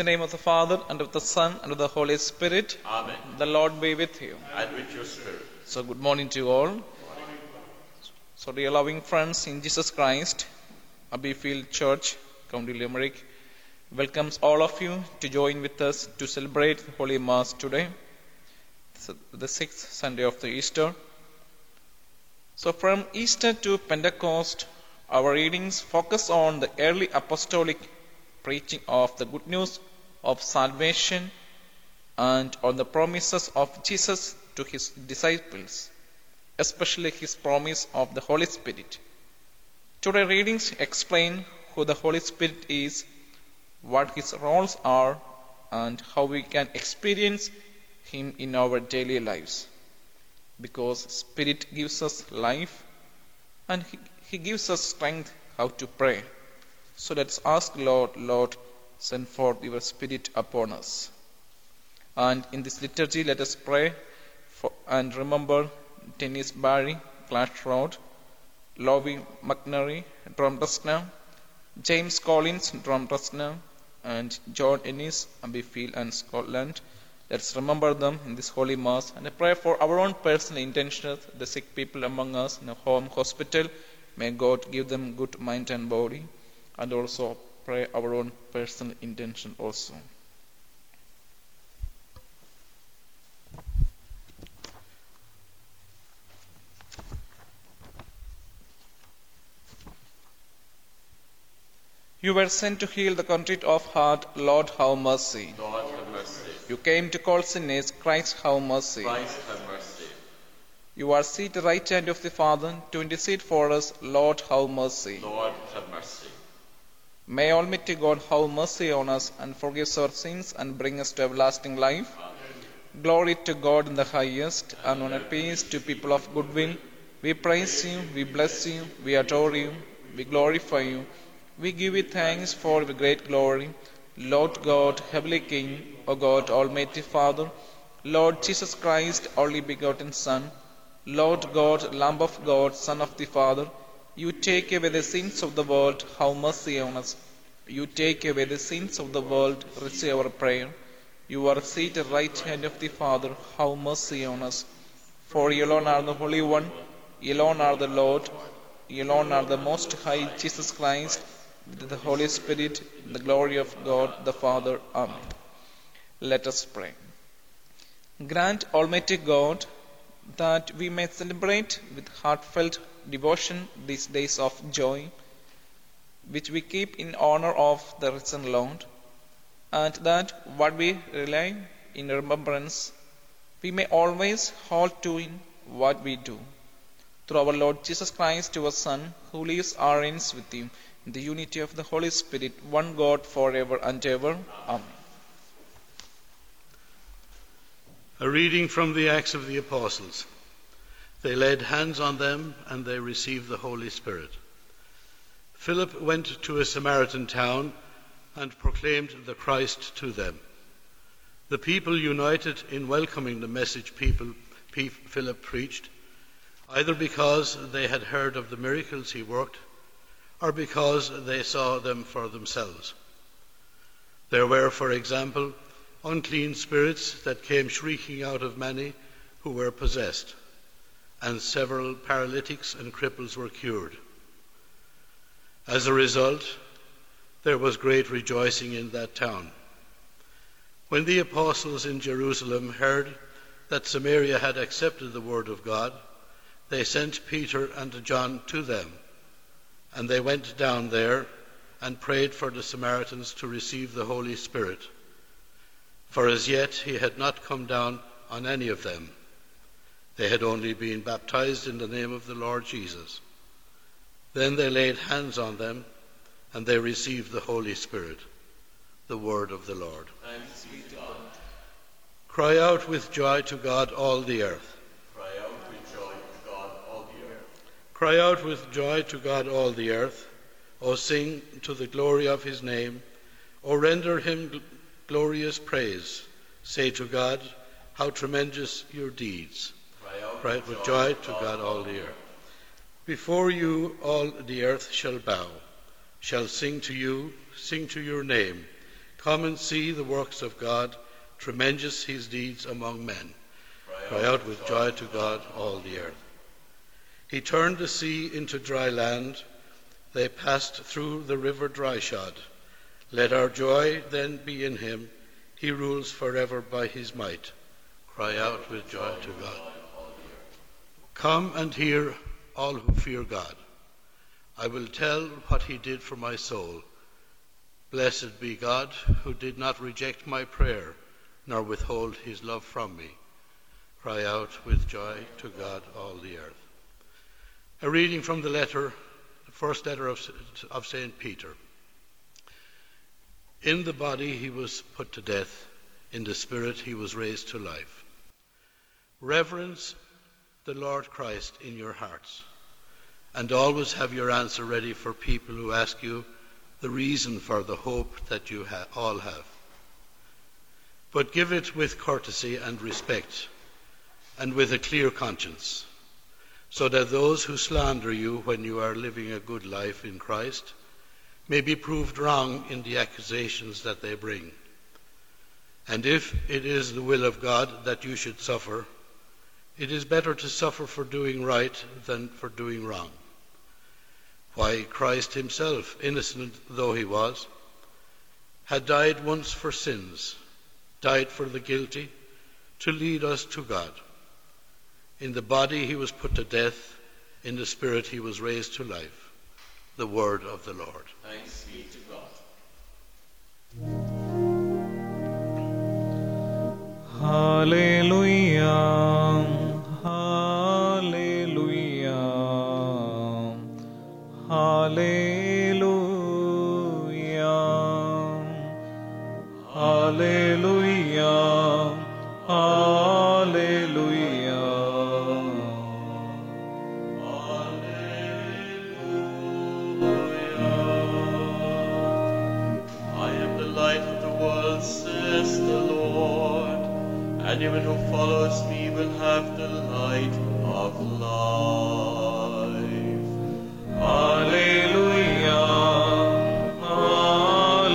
the name of the Father, and of the Son, and of the Holy Spirit. Amen. The Lord be with you. And with your spirit. So, good morning to you all. So, dear loving friends in Jesus Christ, Abbeyfeale Church, County Limerick, welcomes all of you to join with us to celebrate the Holy Mass today, the sixth Sunday of the Easter. So, from Easter to Pentecost, our readings focus on the early apostolic preaching of the good news of salvation and on the promises of Jesus to his disciples, especially his promise of the Holy Spirit. Today, readings explain who the Holy Spirit is, what his roles are, and how we can experience him in our daily lives. Because Spirit gives us life and he, he gives us strength how to pray. So let's ask Lord, Lord, send forth your Spirit upon us. And in this liturgy, let us pray for, and remember Dennis Barry, Clash Road, Lovie McNary, Dromtrasna, James Collins, Dromtrasna, and John Ennis, Abbeyfeale and Scotland. Let's remember them in this Holy Mass and pray for our own personal intentions, the sick people among us in a home hospital. May God give them good mind and body, and also pray our own personal intention also. You were sent to heal the contrite of heart, Lord, have mercy. Lord, have mercy. You came to call sinners, Christ, have mercy. Christ, have mercy. You are seated right hand of the Father to intercede for us, Lord, have mercy. Lord, have mercy. May Almighty God have mercy on us and forgive our sins and bring us to everlasting life. Glory to God in the highest, and on earth peace to people of good will. We praise you, we bless you, we adore you, we glorify you. We give you thanks for the great glory. Lord God, Heavenly King, O God, Almighty Father, Lord Jesus Christ, only begotten Son, Lord God, Lamb of God, Son of the Father, you take away the sins of the world, have mercy on us. You take away the sins of the world, receive our prayer. You are seated right hand of the Father, have mercy on us. For you alone are the Holy One, you alone are the Lord, you alone are the Most High Jesus Christ, with the Holy Spirit, the glory of God the Father. Amen. Let us pray. Grant, Almighty God, that we may celebrate with heartfelt devotion these days of joy, which we keep in honor of the risen Lord, and that what we rely in remembrance, we may always hold to in what we do. Through our Lord Jesus Christ, your Son, who lives and reigns with you in the unity of the Holy Spirit, one God forever and ever. Amen. A reading from the Acts of the Apostles. They laid hands on them and they received the Holy Spirit. Philip went to a Samaritan town and proclaimed the Christ to them. The people united in welcoming the message people, Philip preached, either because they had heard of the miracles he worked or because they saw them for themselves. There were, for example, unclean spirits that came shrieking out of many who were possessed, and several paralytics and cripples were cured. As a result, there was great rejoicing in that town. When the apostles in Jerusalem heard that Samaria had accepted the word of God, they sent Peter and John to them, and they went down there and prayed for the Samaritans to receive the Holy Spirit for as yet he had not come down on any of them. They had only been baptized in the name of the Lord Jesus. Then they laid hands on them, and they received the Holy Spirit, the word of the Lord. Thanks be to God. Cry out with joy to God, all the earth. Cry out with joy to God, all the earth. Cry out with joy to God, all the earth. O sing to the glory of his name. O render him gl- glorious praise. Say to God, How tremendous your deeds. Out with joy to God, all the earth. Before you all the earth shall bow, shall sing to you, sing to your name, Come and see the works of God, tremendous his deeds among men. Cry out with joy to God, all the earth. He turned the sea into dry land. They passed through the river dryshod. Let our joy then be in him. He rules forever by his might. Cry out with joy to God. Come and hear, all who fear God. I will tell what he did for my soul. Blessed be God, who did not reject my prayer, nor withhold his love from me. Cry out with joy to God, all the earth. A reading from the letter, the first letter of, of St. Peter. In the body he was put to death, in the spirit he was raised to life. Reverence the Lord Christ in your hearts, and always have your answer ready for people who ask you the reason for the hope that you ha- all have. But give it with courtesy and respect, and with a clear conscience, so that those who slander you when you are living a good life in Christ may be proved wrong in the accusations that they bring. And if it is the will of God that you should suffer, it is better to suffer for doing right than for doing wrong. Why, Christ himself, innocent though he was, had died once for sins, died for the guilty, to lead us to God. In the body he was put to death, in the spirit he was raised to life. The word of the Lord. Thanks be to God. Hallelujah. Will have the light of life. Hallelujah. Hallelujah.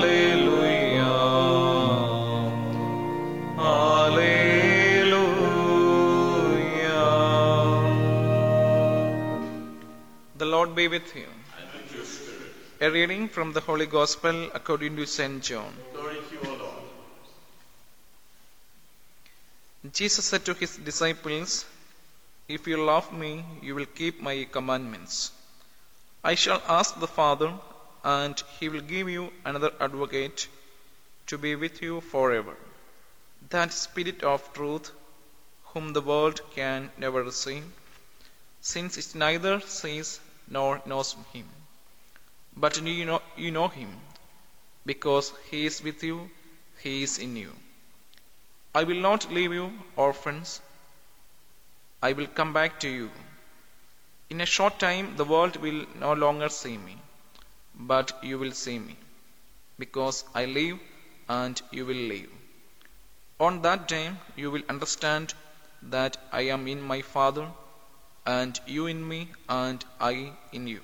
Hallelujah. The Lord be with you. And with your spirit. A reading from the Holy Gospel according to St. John. Glory to you, O Lord. Jesus said to his disciples, If you love me, you will keep my commandments. I shall ask the Father, and he will give you another advocate to be with you forever. That Spirit of truth, whom the world can never see, since it neither sees nor knows him. But you know, you know him, because he is with you, he is in you. I will not leave you orphans. I will come back to you. In a short time, the world will no longer see me, but you will see me, because I live and you will live. On that day, you will understand that I am in my Father, and you in me, and I in you.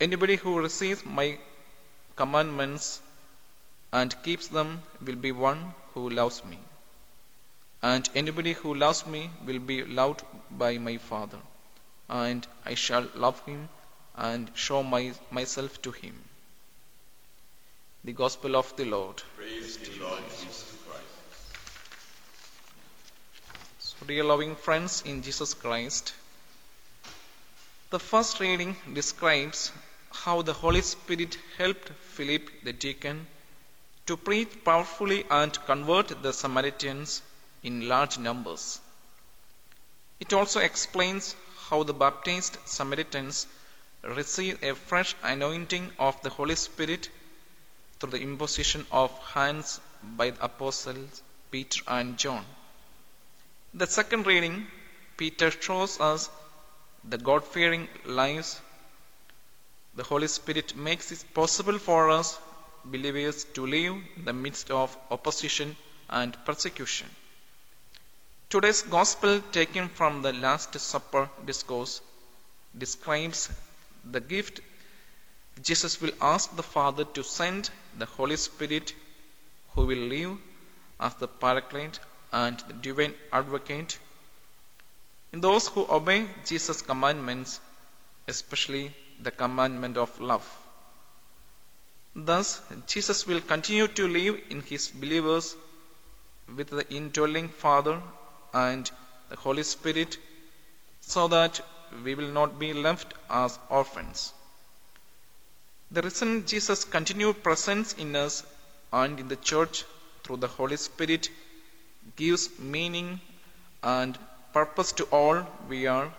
Anybody who receives my commandments and keeps them will be one who loves me. And anybody who loves me will be loved by my Father, and I shall love him and show my, myself to him. The Gospel of the Lord. Praise to you, Lord Jesus Christ. So, dear loving friends in Jesus Christ, the first reading describes how the Holy Spirit helped Philip the deacon to preach powerfully and convert the Samaritans in large numbers. It also explains how the baptized Samaritans receive a fresh anointing of the Holy Spirit through the imposition of hands by the apostles Peter and John. The second reading, Peter shows us the God fearing lives the Holy Spirit makes it possible for us believers to live in the midst of opposition and persecution. Today's Gospel, taken from the Last Supper discourse, describes the gift Jesus will ask the Father to send the Holy Spirit who will live as the Paraclete and the divine advocate. In those who obey Jesus' commandments, especially the commandment of love. Thus, Jesus will continue to live in his believers with the indwelling Father and the Holy Spirit so that we will not be left as orphans. The risen Jesus' continued presence in us and in the church through the Holy Spirit gives meaning and purpose to all we are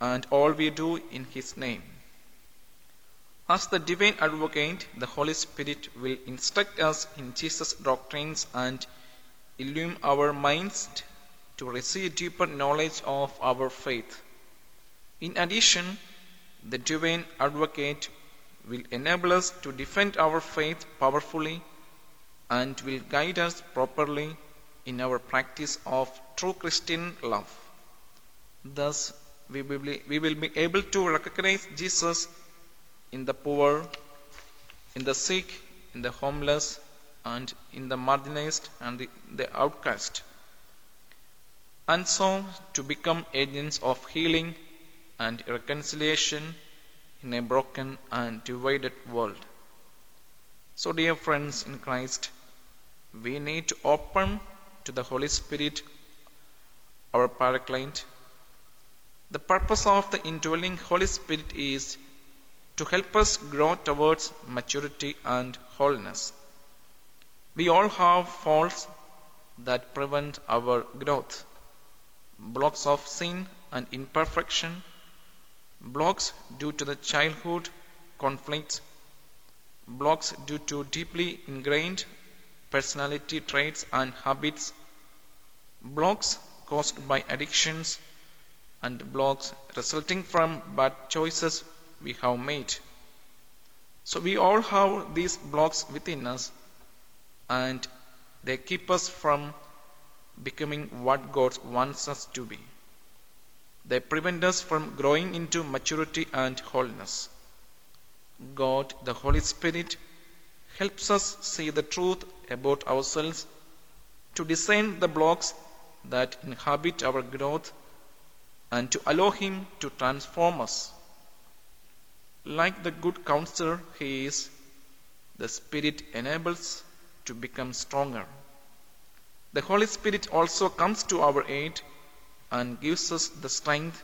and all we do in His name. As the divine advocate, the Holy Spirit will instruct us in Jesus' doctrines and illumine our minds to receive deeper knowledge of our faith. In addition, the divine advocate will enable us to defend our faith powerfully and will guide us properly in our practice of true Christian love. Thus, we will be, able to recognize Jesus in the poor, in the sick, in the homeless, and in the marginalized and the, the outcast. And so to become agents of healing and reconciliation in a broken and divided world. So, dear friends in Christ, we need to open to the Holy Spirit our Paraclete. The purpose of the indwelling Holy Spirit is to help us grow towards maturity and wholeness. We all have faults that prevent our growth, blocks of sin and imperfection, blocks due to the childhood conflicts, blocks due to deeply ingrained personality traits and habits, blocks caused by addictions, and blocks resulting from bad choices we have made. So we all have these blocks within us and they keep us from becoming what God wants us to be. They prevent us from growing into maturity and holiness. God, the Holy Spirit, helps us see the truth about ourselves to discern the blocks that inhabit our growth and to allow Him to transform us. Like the good counselor He is, the Spirit enables to become stronger. The Holy Spirit also comes to our aid and gives us the strength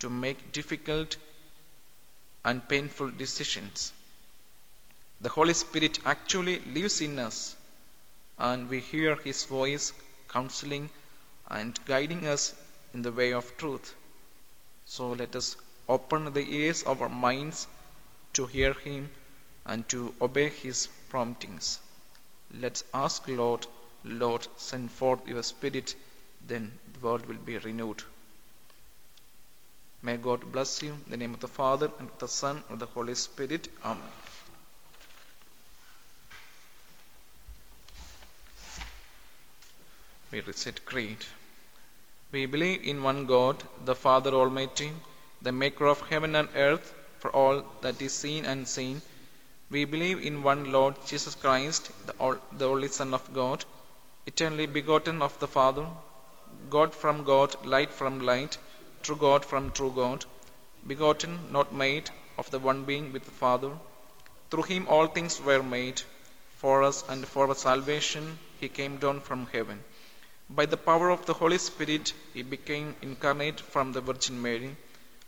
to make difficult and painful decisions. The Holy Spirit actually lives in us, and we hear His voice counseling and guiding us in the way of truth. So let us open the ears of our minds to hear Him and to obey His promptings. Let's ask Lord, Lord, send forth your Spirit, then the world will be renewed. May God bless you. In the name of the Father, and of the Son, and of the Holy Spirit. Amen. We recite Creed. We believe in one God, the Father Almighty, the maker of heaven and earth, for all that is seen and unseen. We believe in one Lord Jesus Christ, the, the only Son of God, eternally begotten of the Father, God from God, light from light, true God from true God, begotten, not made, of the one being with the Father. Through him all things were made. For us and for our salvation he came down from heaven. By the power of the Holy Spirit he became incarnate from the Virgin Mary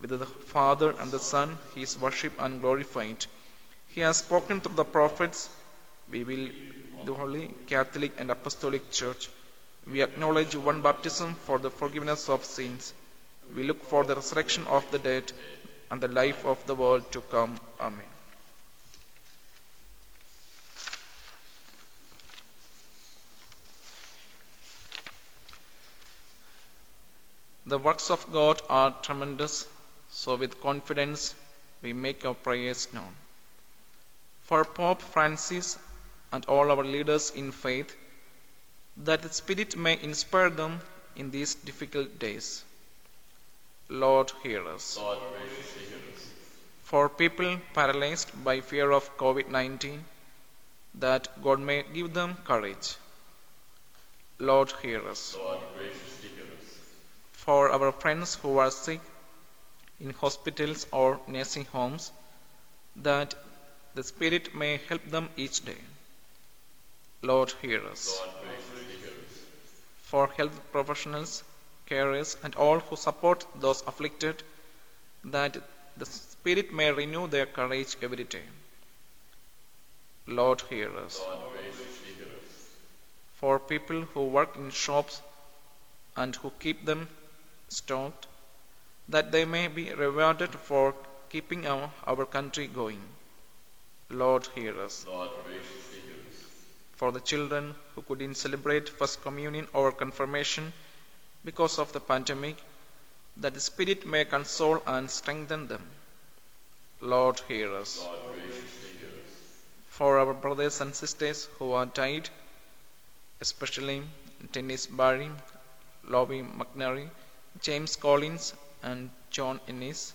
with the Father and the Son, He is worshipped and glorified. He has spoken through the prophets. We will the Holy Catholic and Apostolic Church. We acknowledge one baptism for the forgiveness of sins. We look for the resurrection of the dead and the life of the world to come. Amen. The works of God are tremendous so with confidence we make our prayers known. For Pope Francis and all our leaders in faith, that the Spirit may inspire them in these difficult days. Lord, hear us. God graciously hear us. For people paralyzed by fear of COVID 19, that God may give them courage. Lord, hear us. God graciously hear us. For our friends who are sick in hospitals or nursing homes, that the Spirit may help them each day. Lord, hear us. God graciously hear us. For health professionals, carers, and all who support those afflicted, that the Spirit may renew their courage every day. Lord, hear us. God hear us. For people who work in shops and who keep them stocked, that they may be rewarded for keeping our, our country going. Lord, hear us. God graciously hear us. For the children who couldn't celebrate First Communion or Confirmation because of the pandemic, that the Spirit may console and strengthen them. Lord, hear us. God graciously hear us. For our brothers and sisters who are died, especially Dennis Barry, Lovie McNary, James Collins, and John Innes,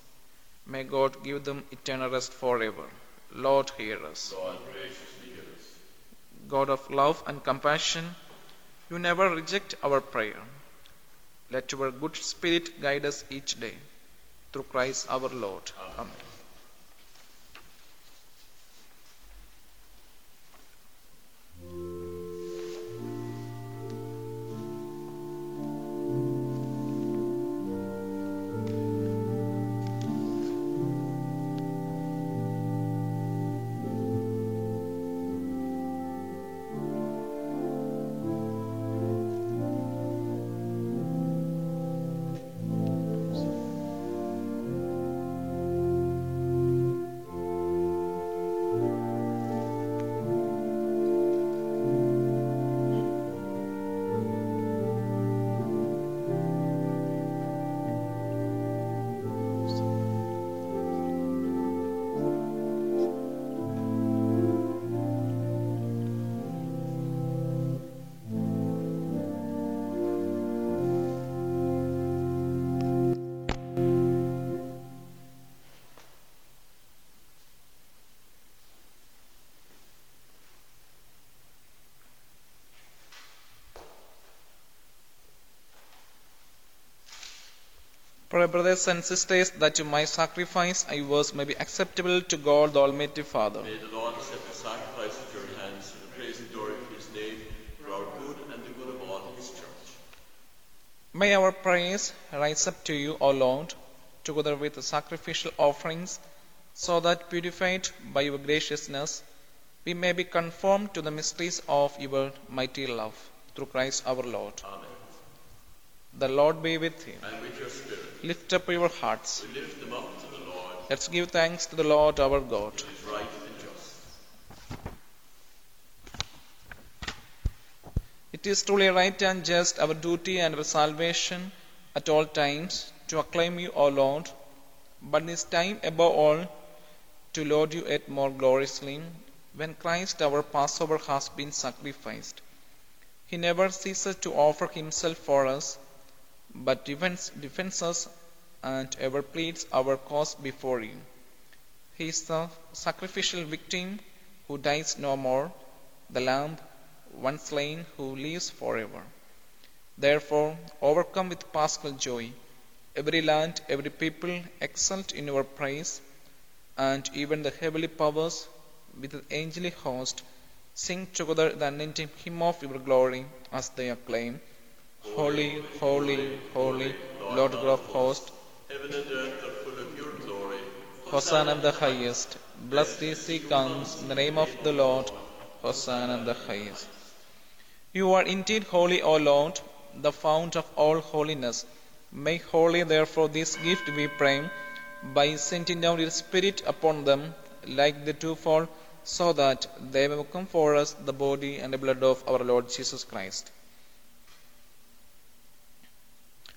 may God give them eternal rest forever. Lord, hear us. God graciously hear us. God of love and compassion, you never reject our prayer. Let your good spirit guide us each day. Through Christ our Lord. Amen. Pray, brothers and sisters, that my sacrifice I was may be acceptable to God the Almighty Father. May the Lord accept the sacrifice at your hands for the praise and glory of his name, for our good and the good of all his church. May our praise rise up to you, O Lord, together with the sacrificial offerings, so that purified by your graciousness, we may be conformed to the mysteries of your mighty love. Through Christ our Lord. Amen. The Lord be with you. And with your spirit, Lift up your hearts. we lift them up to the Lord, Let's give thanks to the Lord our God. who is right and just. It is truly right and just, our duty and our salvation at all times, to acclaim you, O Lord, but this time above all, to laud you yet more gloriously, when Christ our Passover has been sacrificed. He never ceases to offer himself for us, but defends, defends us and ever pleads our cause before you. He is the sacrificial victim who dies no more, the Lamb once slain who lives forever. Therefore, overcome with paschal joy, every land, every people exult in your praise, and even the heavenly powers with the angelic host sing together the unending hymn of your glory as they acclaim, Holy, holy, holy, Lord God of hosts, Heaven and earth are full of your glory. Hosanna in the highest. Blessed is he comes in the name of the Lord. Hosanna in the highest. You are indeed holy, O Lord, the fount of all holiness. Make holy, therefore, this gift, we pray, by sending down your Spirit upon them, like the twofold, so that they may become for us the body and the blood of our Lord Jesus Christ.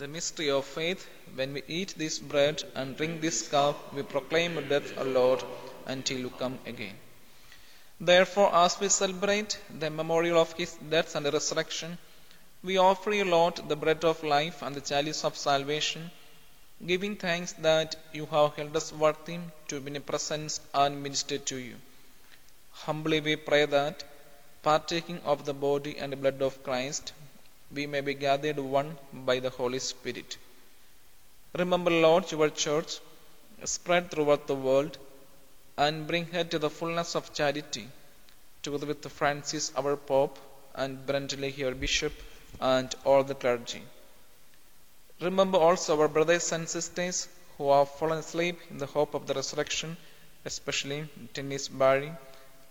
The mystery of faith. When we eat this bread and drink this cup, we proclaim death, O Lord, until you come again. Therefore, as we celebrate the memorial of his death and resurrection, we offer you, Lord, the bread of life and the chalice of salvation, giving thanks that you have held us worthy to be in presence and minister to you. Humbly we pray that, partaking of the body and blood of Christ, we may be gathered one by the Holy Spirit. Remember, Lord, your church spread throughout the world and bring her to the fullness of charity, together with Francis, our Pope, and Brendan, your Bishop, and all the clergy. Remember also our brothers and sisters who have fallen asleep in the hope of the resurrection, especially Dennis Barry,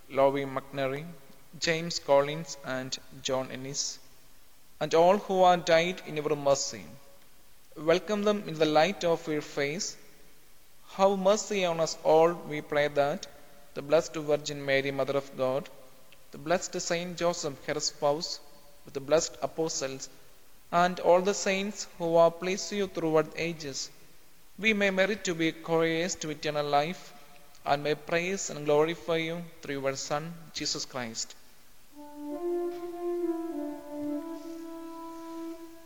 Lowie McNary, James Collins, and John Ennis and all who are died in your mercy. Welcome them in the light of your face. Have mercy on us all, we pray that the Blessed Virgin Mary, Mother of God, the Blessed Saint Joseph, her spouse, with the blessed apostles, and all the saints who have pleased you throughout ages, we may merit to be couriers to eternal life, and may praise and glorify you through your Son, Jesus Christ.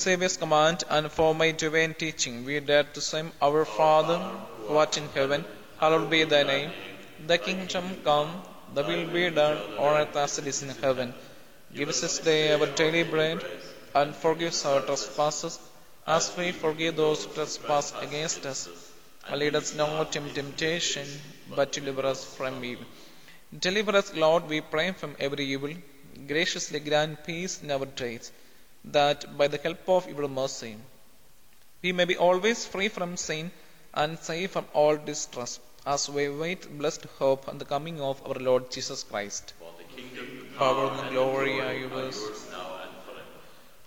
The Saviour's command and for my divine teaching, we dare to say, Our Father, who art in heaven, hallowed be thy name. Thy kingdom come, thy will be done on earth as it is in heaven. Give us this day our daily bread, and forgive us our trespasses, as we forgive those who trespass against us. And lead us not into temptation, but deliver us from evil. Deliver us, Lord, we pray, from every evil. Graciously grant peace in our days, that by the help of your mercy, we may be always free from sin and safe from all distress, as we wait blessed hope and the coming of our Lord Jesus Christ. For the kingdom, Power and glory are yours. now and forever.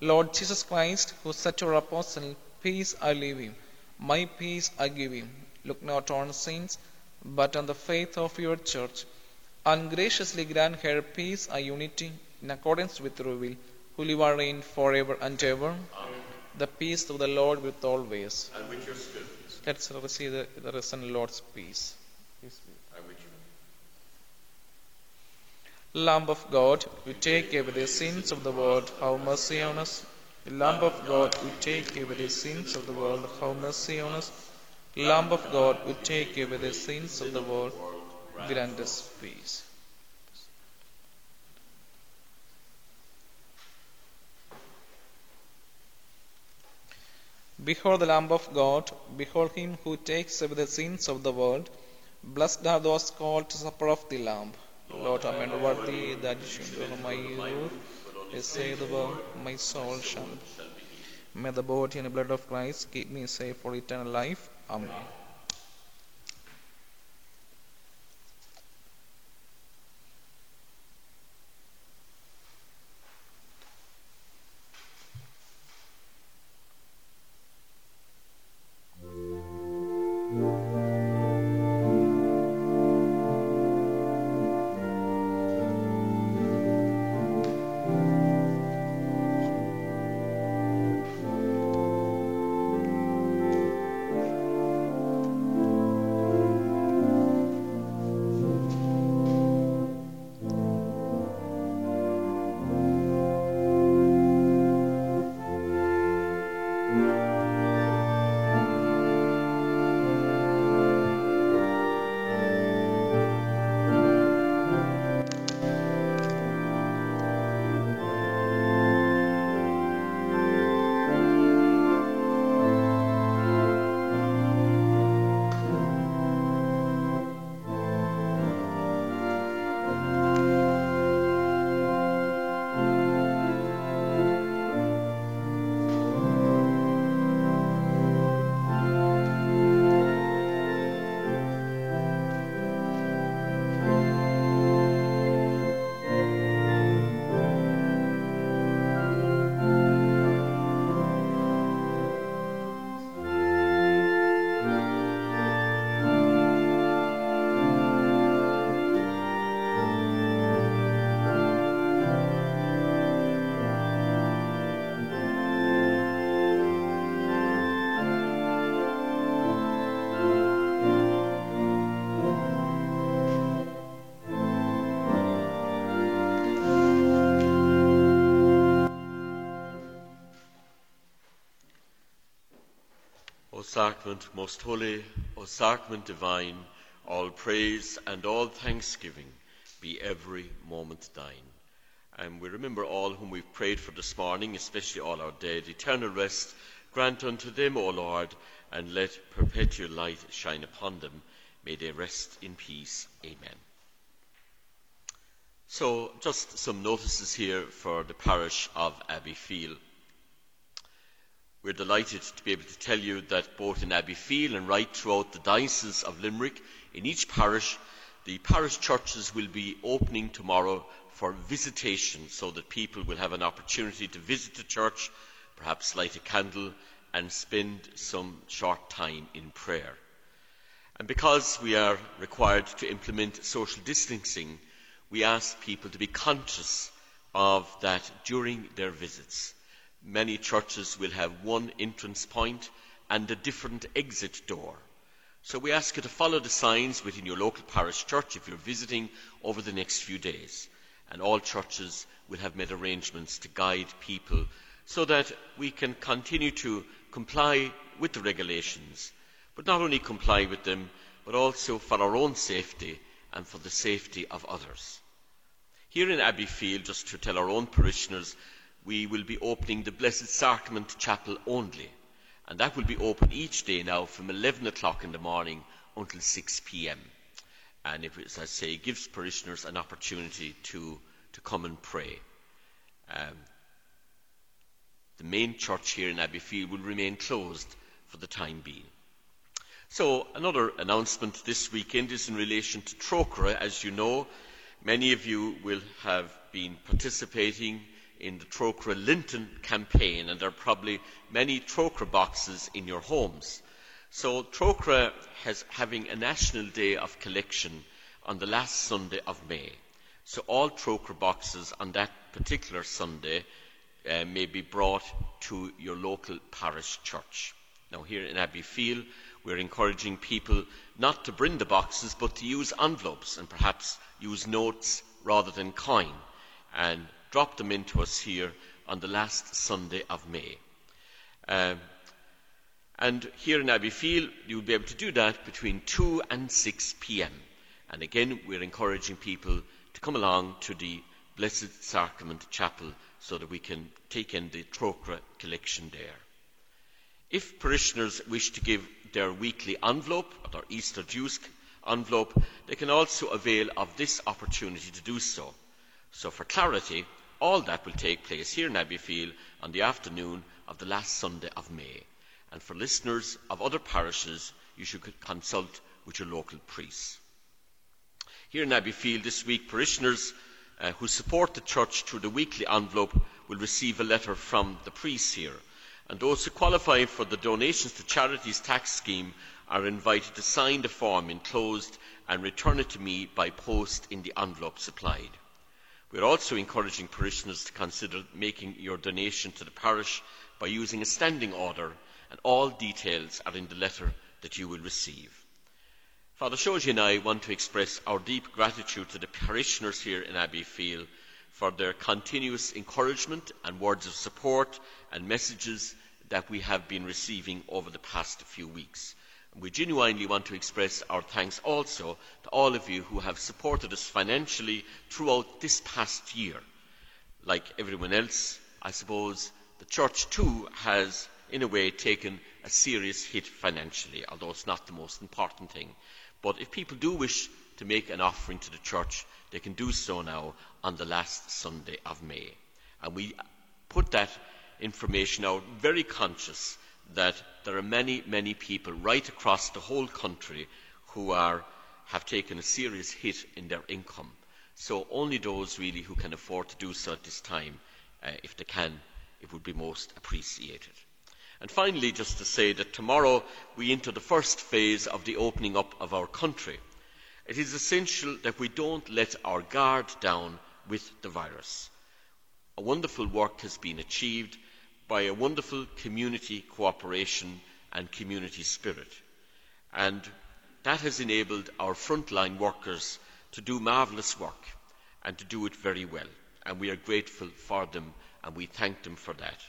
Lord Jesus Christ, who said to your apostle, Peace I leave you, my peace I give you. Look not on sins, but on the faith of your church, and graciously grant her peace and unity in accordance with your will, who live and reign forever and ever. The peace of the Lord with always. And with your spirit. Let's receive the, the risen Lord's peace. You. Lamb of God, you take away the sins of the world, have mercy on us. Lamb of God, you take away the sins of the world, have mercy on us. Lamb of God, you take away the sins of the world, grant us peace. Behold the Lamb of God, behold him who takes away the sins of the world. Blessed are those called to supper of the Lamb. Lord, I am not worthy that you should enter my. Yes, say the word, my soul shall. May the body and blood of Christ keep me safe for eternal life. Amen. Sacrament most holy, O sacrament divine, all praise and all thanksgiving be every moment thine. And we remember all whom we've prayed for this morning, especially all our dead. Eternal rest grant unto them, O Lord, and let perpetual light shine upon them. May they rest in peace. Amen. So, just some notices here for the parish of Abbeyfeale. We're delighted to be able to tell you that both in Abbeyfeale and right throughout the Diocese of Limerick, in each parish, the parish churches will be opening tomorrow for visitation so that people will have an opportunity to visit the church, perhaps light a candle, and spend some short time in prayer. And because we are required to implement social distancing, we ask people to be conscious of that during their visits. Many churches will have one entrance point and a different exit door. So we ask you to follow the signs within your local parish church if you're visiting over the next few days. And all churches will have made arrangements to guide people so that we can continue to comply with the regulations, but not only comply with them, but also for our own safety and for the safety of others. Here in Abbeyfeale, just to tell our own parishioners, we will be opening the Blessed Sacrament Chapel only, and that will be open each day now from 11 o'clock in the morning until 6 p.m. And it, as I say, gives parishioners an opportunity to, to come and pray. Um, the main church here in Abbeyfeale will remain closed for the time being. So, another announcement this weekend is in relation to Trócaire. As you know, many of you will have been participating in the Trócaire Lenten campaign, and there are probably many Trócaire boxes in your homes. So, Trócaire has having a national day of collection on the last Sunday of May. So, all Trócaire boxes on that particular Sunday uh, may be brought to your local parish church. Now, here in Abbeyfeale, we're encouraging people not to bring the boxes but to use envelopes and perhaps use notes rather than coin and drop them into us here on the last Sunday of May. Um, and here in Abbeyfeale, you'll be able to do that between 2 and 6 p.m. And again, we're encouraging people to come along to the Blessed Sacrament Chapel so that we can take in the Trócaire collection there. If parishioners wish to give their weekly envelope or their Easter dues envelope, they can also avail of this opportunity to do so. So, for clarity, all that will take place here in Abbeyfeale on the afternoon of the last Sunday of May. And for listeners of other parishes, you should consult with your local priests. Here in Abbeyfeale this week, parishioners uh, who support the church through the weekly envelope will receive a letter from the priests here. And those who qualify for the donations to charities tax scheme are invited to sign the form enclosed and return it to me by post in the envelope supplied. We are also encouraging parishioners to consider making your donation to the parish by using a standing order, and all details are in the letter that you will receive. Father Shoji and I want to express our deep gratitude to the parishioners here in Abbeyfeale for their continuous encouragement and words of support and messages that we have been receiving over the past few weeks. We genuinely want to express our thanks also to all of you who have supported us financially throughout this past year. Like everyone else, I suppose the Church too has, in a way, taken a serious hit financially, although it's not the most important thing. But if people do wish to make an offering to the church, they can do so now on the last Sunday of May. And we put that information out very conscious that there are many, many people right across the whole country who are, have taken a serious hit in their income. So only those really who can afford to do so at this time, uh, if they can, it would be most appreciated. And finally, just to say that tomorrow we enter the first phase of the opening up of our country. It is essential that we don't let our guard down with the virus. A wonderful work has been achieved by a wonderful community cooperation and community spirit. And that has enabled our frontline workers to do marvellous work and to do it very well. And we are grateful for them and we thank them for that.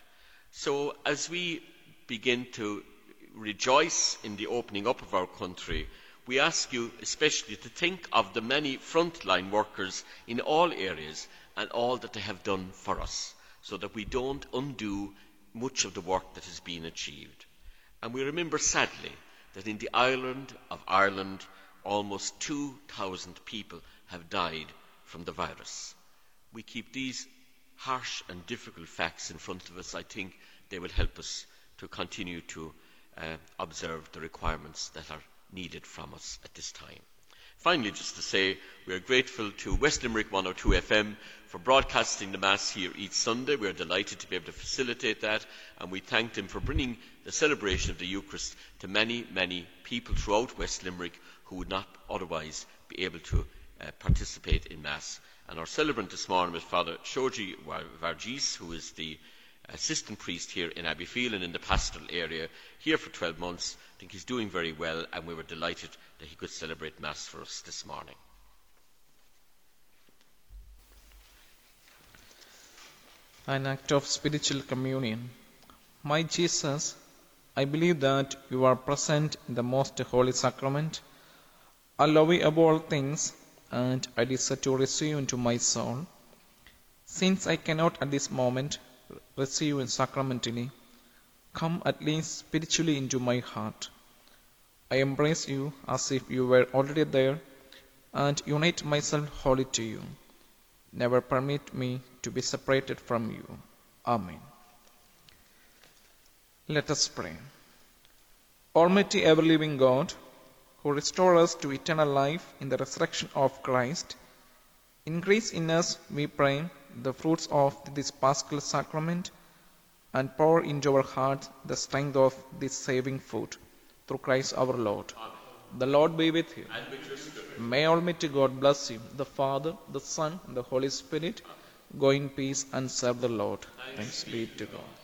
So as we begin to rejoice in the opening up of our country, we ask you especially to think of the many frontline workers in all areas and all that they have done for us, so that we don't undo much of the work that has been achieved. And we remember sadly that in the island of Ireland, almost 2,000 people have died from the virus. We keep these harsh and difficult facts in front of us. I think they will help us to continue to uh, observe the requirements that are needed from us at this time. Finally, just to say, we are grateful to West Limerick 102 FM for broadcasting the Mass here each Sunday. We are delighted to be able to facilitate that, and we thank them for bringing the celebration of the Eucharist to many, many people throughout West Limerick who would not otherwise be able to uh, participate in Mass. And our celebrant this morning is Father Shoji Varghese, who is the assistant priest here in Abbeyfeale and in the pastoral area, here for 12 months. I think he's doing very well, and we were delighted that he could celebrate Mass for us this morning. An act of spiritual communion. My Jesus, I believe that you are present in the most holy sacrament. I love you above all things, and I desire to receive you into my soul. Since I cannot at this moment receive you sacramentally, come at least spiritually into my heart. I embrace you as if you were already there and unite myself wholly to you. Never permit me to be separated from you. Amen. Let us pray. Almighty ever living God, who restore us to eternal life in the resurrection of Christ, increase in us, we pray, the fruits of this paschal sacrament and pour into our hearts the strength of this saving food through Christ our Lord. The Lord be with you. May Almighty God bless you, the Father, the Son, and the Holy Spirit. Go in peace and serve the Lord. Thanks be to God.